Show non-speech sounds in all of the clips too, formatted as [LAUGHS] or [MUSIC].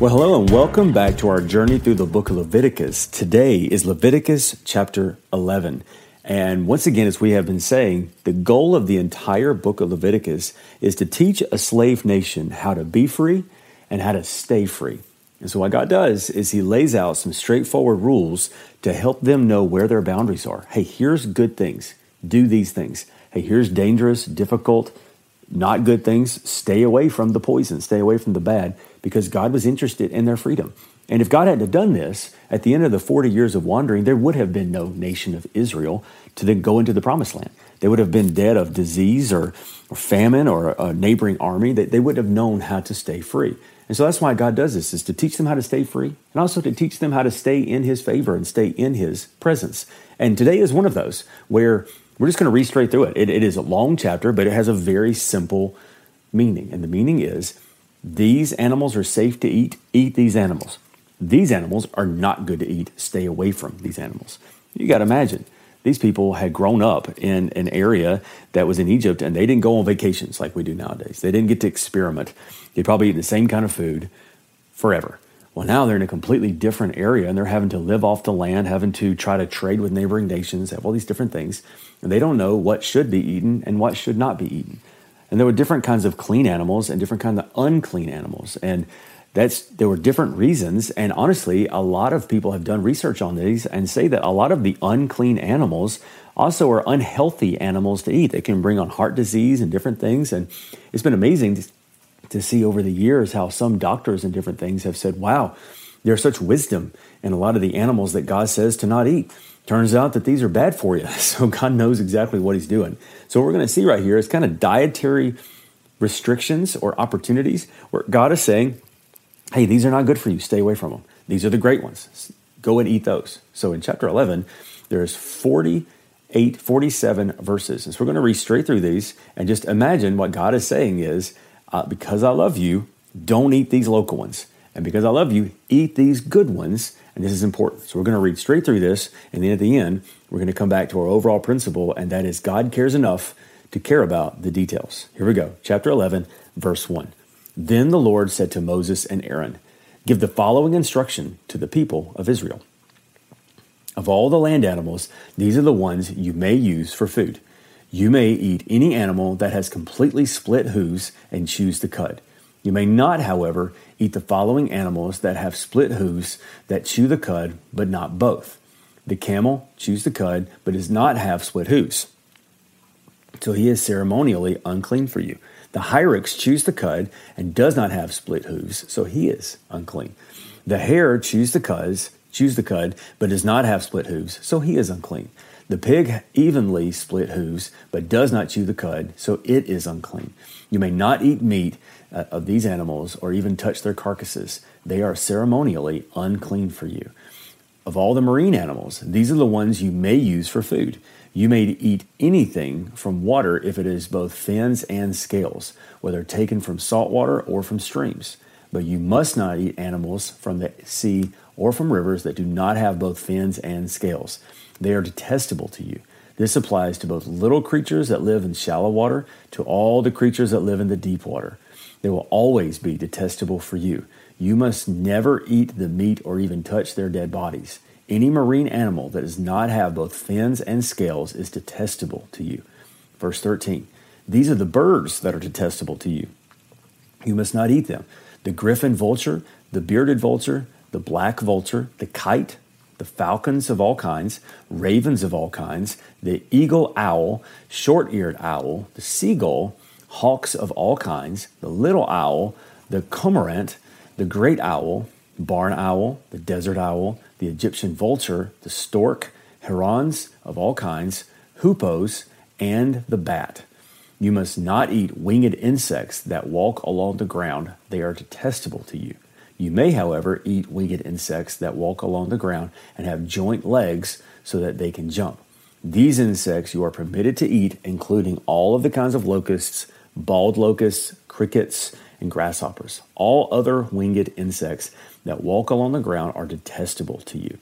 Well, hello and welcome back to our journey through the book of Leviticus. Today is Leviticus chapter 11. And once again, as we have been saying, the goal of the entire book of Leviticus is to teach a slave nation how to be free and how to stay free. And so, what God does is He lays out some straightforward rules to help them know where their boundaries are. Hey, here's good things, do these things. Hey, here's dangerous, difficult, not good things. Stay away from the poison, stay away from the bad because God was interested in their freedom. And if God hadn't done this, at the end of the 40 years of wandering, there would have been no nation of Israel to then go into the promised land. They would have been dead of disease or, or famine or a neighboring army. They, they wouldn't have known how to stay free. And so that's why God does this, is to teach them how to stay free and also to teach them how to stay in his favor and stay in his presence. And today is one of those where we're just going to read straight through it. it. It is a long chapter, but it has a very simple meaning. And the meaning is these animals are safe to eat, eat these animals. These animals are not good to eat, stay away from these animals. You got to imagine, these people had grown up in an area that was in Egypt and they didn't go on vacations like we do nowadays. They didn't get to experiment. They probably eat the same kind of food forever. Well, now they're in a completely different area and they're having to live off the land, having to try to trade with neighboring nations, have all these different things. And they don't know what should be eaten and what should not be eaten. And there were different kinds of clean animals and different kinds of unclean animals. And that's there were different reasons. And honestly, a lot of people have done research on these and say that a lot of the unclean animals also are unhealthy animals to eat. They can bring on heart disease and different things. And it's been amazing to, see over the years how some doctors and different things have said, wow, there's such wisdom in a lot of the animals that God says to not eat. Turns out that these are bad for you. [LAUGHS] So God knows exactly what He's doing. So, what we're going to see right here is kind of dietary restrictions or opportunities where God is saying, hey, these are not good for you. Stay away from them. These are the great ones. Go and eat those. So, in chapter 11, there's 48, 47 verses. And so, we're going to read straight through these and just imagine what God is saying is, uh, because I love you, don't eat these local ones. And because I love you, eat these good ones and this is important. So we're going to read straight through this, and then at the end, we're going to come back to our overall principle, and that is God cares enough to care about the details. Here we go. Chapter 11, verse 1. Then the Lord said to Moses and Aaron, Give the following instruction to the people of Israel. Of all the land animals, these are the ones you may use for food. You may eat any animal that has completely split hooves and chews the cud. You may not, however, eat the following animals that have split hooves that chew the cud, but not both. The camel chews the cud, but does not have split hooves. So he is ceremonially unclean for you. The hyrax chews the cud and does not have split hooves, so he is unclean. The hare chews the cuds, chews the cud, but does not have split hooves, so he is unclean. The pig evenly split hooves, but does not chew the cud, so it is unclean. You may not eat meat uh, of these animals or even touch their carcasses. They are ceremonially unclean for you. Of all the marine animals, these are the ones you may use for food. You may eat anything from water if it is both fins and scales, whether taken from salt water or from streams. But you must not eat animals from the sea or from rivers that do not have both fins and scales. They are detestable to you. This applies to both little creatures that live in shallow water to all the creatures that live in the deep water. They will always be detestable for you. You must never eat the meat or even touch their dead bodies. Any marine animal that does not have both fins and scales is detestable to you. Verse 13 These are the birds that are detestable to you. You must not eat them the griffin vulture, the bearded vulture, the black vulture, the kite, the falcons of all kinds, ravens of all kinds, the eagle owl, short eared owl, the seagull hawks of all kinds, the little owl, the cormorant, the great owl, barn owl, the desert owl, the Egyptian vulture, the stork, herons of all kinds, hoopoes, and the bat. You must not eat winged insects that walk along the ground. They are detestable to you. You may, however, eat winged insects that walk along the ground and have joint legs so that they can jump. These insects you are permitted to eat, including all of the kinds of locusts, bald locusts, crickets, and grasshoppers. All other winged insects that walk along the ground are detestable to you.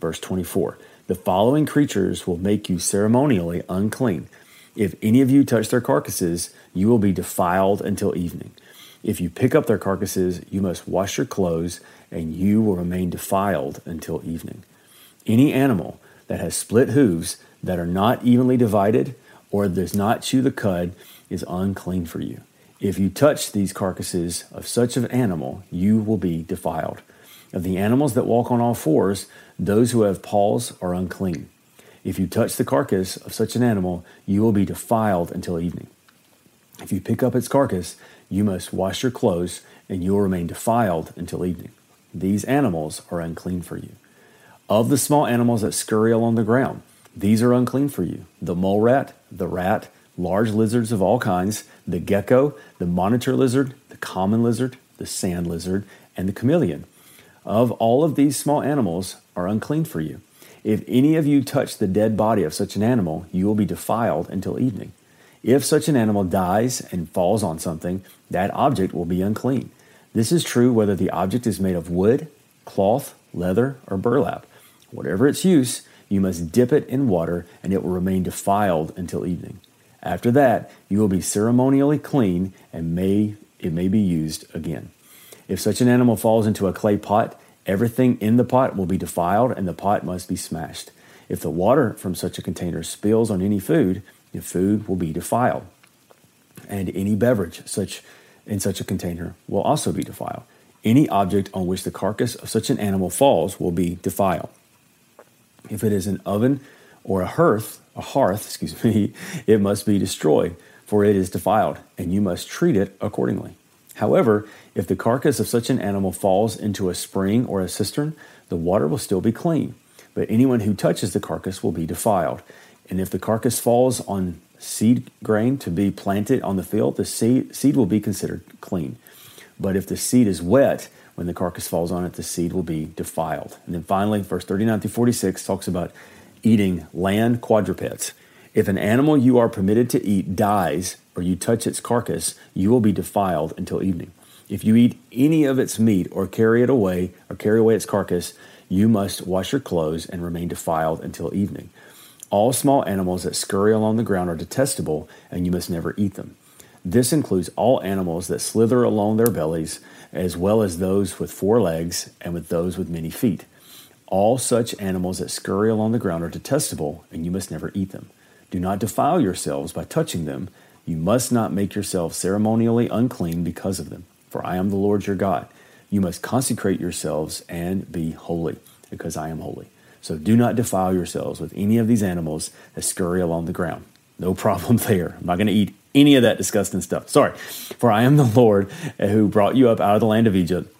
Verse 24 The following creatures will make you ceremonially unclean. If any of you touch their carcasses, you will be defiled until evening. If you pick up their carcasses, you must wash your clothes, and you will remain defiled until evening. Any animal that has split hooves that are not evenly divided or does not chew the cud is unclean for you. If you touch these carcasses of such an animal, you will be defiled. Of the animals that walk on all fours, those who have paws are unclean. If you touch the carcass of such an animal, you will be defiled until evening. If you pick up its carcass, you must wash your clothes, and you will remain defiled until evening. These animals are unclean for you. Of the small animals that scurry along the ground, these are unclean for you the mole rat, the rat, large lizards of all kinds, the gecko, the monitor lizard, the common lizard, the sand lizard, and the chameleon. Of all of these small animals are unclean for you. If any of you touch the dead body of such an animal, you will be defiled until evening. If such an animal dies and falls on something, that object will be unclean. This is true whether the object is made of wood, cloth, leather, or burlap. Whatever its use, you must dip it in water, and it will remain defiled until evening. After that, you will be ceremonially clean, and may it may be used again. If such an animal falls into a clay pot, everything in the pot will be defiled, and the pot must be smashed. If the water from such a container spills on any food, the food will be defiled, and any beverage such in such a container will also be defiled. Any object on which the carcass of such an animal falls will be defiled. If it is an oven or a hearth, a hearth, [LAUGHS] excuse me, it must be destroyed, for it is defiled, and you must treat it accordingly. However, if the carcass of such an animal falls into a spring or a cistern, the water will still be clean, but anyone who touches the carcass will be defiled. And if the carcass falls on seed grain to be planted on the field, the seed, seed will be considered clean. But if the seed is wet, when the carcass falls on it, the seed will be defiled. And then finally, verse 39 through 46 talks about eating land quadrupeds. If an animal you are permitted to eat dies, or you touch its carcass, you will be defiled until evening. If you eat any of its meat or carry it away, or carry away its carcass, you must wash your clothes and remain defiled until evening. All small animals that scurry along the ground are detestable, and you must never eat them. This includes all animals that slither along their bellies, as well as those with four legs and with those with many feet. All such animals that scurry along the ground are detestable, and you must never eat them. Do not defile yourselves by touching them. You must not make yourselves ceremonially unclean because of them, for I am the Lord your God. You must consecrate yourselves and be holy, because I am holy. So do not defile yourselves with any of these animals that scurry along the ground. No problem [LAUGHS] there. I'm not going to eat any of that disgusting stuff. Sorry. For I am the Lord eh, who brought you up out of the land of Egypt,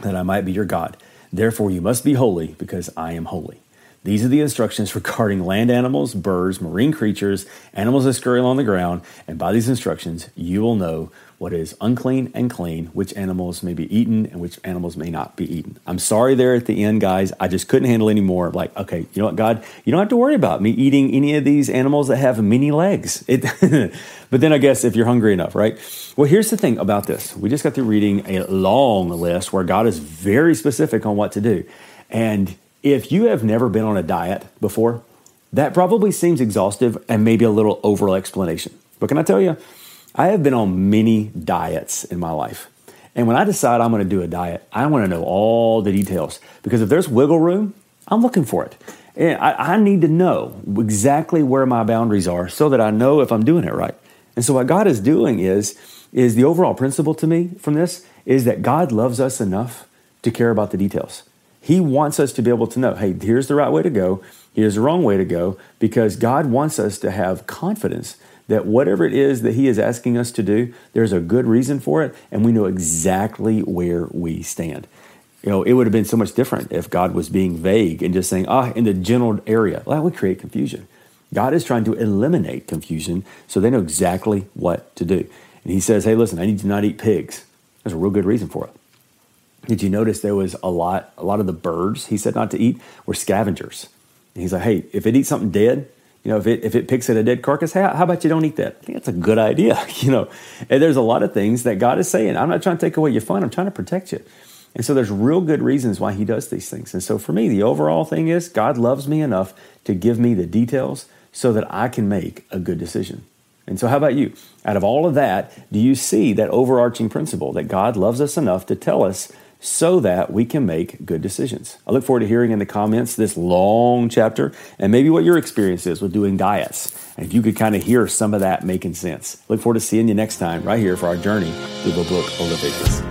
that I might be your God. Therefore you must be holy, because I am holy. These are the instructions regarding land animals, birds, marine creatures, animals that scurry along the ground, and by these instructions you will know what is unclean and clean, which animals may be eaten and which animals may not be eaten. I'm sorry there at the end, guys. I just couldn't handle any more. Like, okay, you know what, God, you don't have to worry about me eating any of these animals that have many legs. It, [LAUGHS] but then I guess if you're hungry enough, right? Well, here's the thing about this. We just got through reading a long list where God is very specific on what to do. And if you have never been on a diet before, that probably seems exhaustive and maybe a little over explanation. But can I tell you, I have been on many diets in my life. And when I decide I'm going to do a diet, I want to know all the details because if there's wiggle room, I'm looking for it. And I, I, need to know exactly where my boundaries are so that I know if I'm doing it right. And so what God is doing is, is the overall principle to me from this is that God loves us enough to care about the details. He wants us to be able to know, hey, here's the right way to go, here's the wrong way to go, because God wants us to have confidence that whatever it is that He is asking us to do, there's a good reason for it, and we know exactly where we stand. You know, it would have been so much different if God was being vague and just saying, ah, in the general area. That would create confusion. God is trying to eliminate confusion so they know exactly what to do. And He says, hey, listen, I need to not eat pigs. There's a real good reason for it. Did you notice there was a lot, a lot of the birds he said not to eat were scavengers. And he's like, hey, if it eats something dead, you know, if it if it picks at a dead carcass, hey, how about you don't eat that? I think that's a good idea. [LAUGHS] You know, and there's a lot of things that God is saying. I'm not trying to take away your fun. I'm trying to protect you. And so there's real good reasons why He does these things. And so for me, the overall thing is God loves me enough to give me the details so that I can make a good decision. And so, how about you? Out of all of that, do you see that overarching principle that God loves us enough to tell us so that we can make good decisions. I look forward to hearing in the comments this long chapter and maybe what your experience is with doing diets. And if you could kind of hear some of that making sense. Look forward to seeing you next time right here for our journey through the book of Leviticus.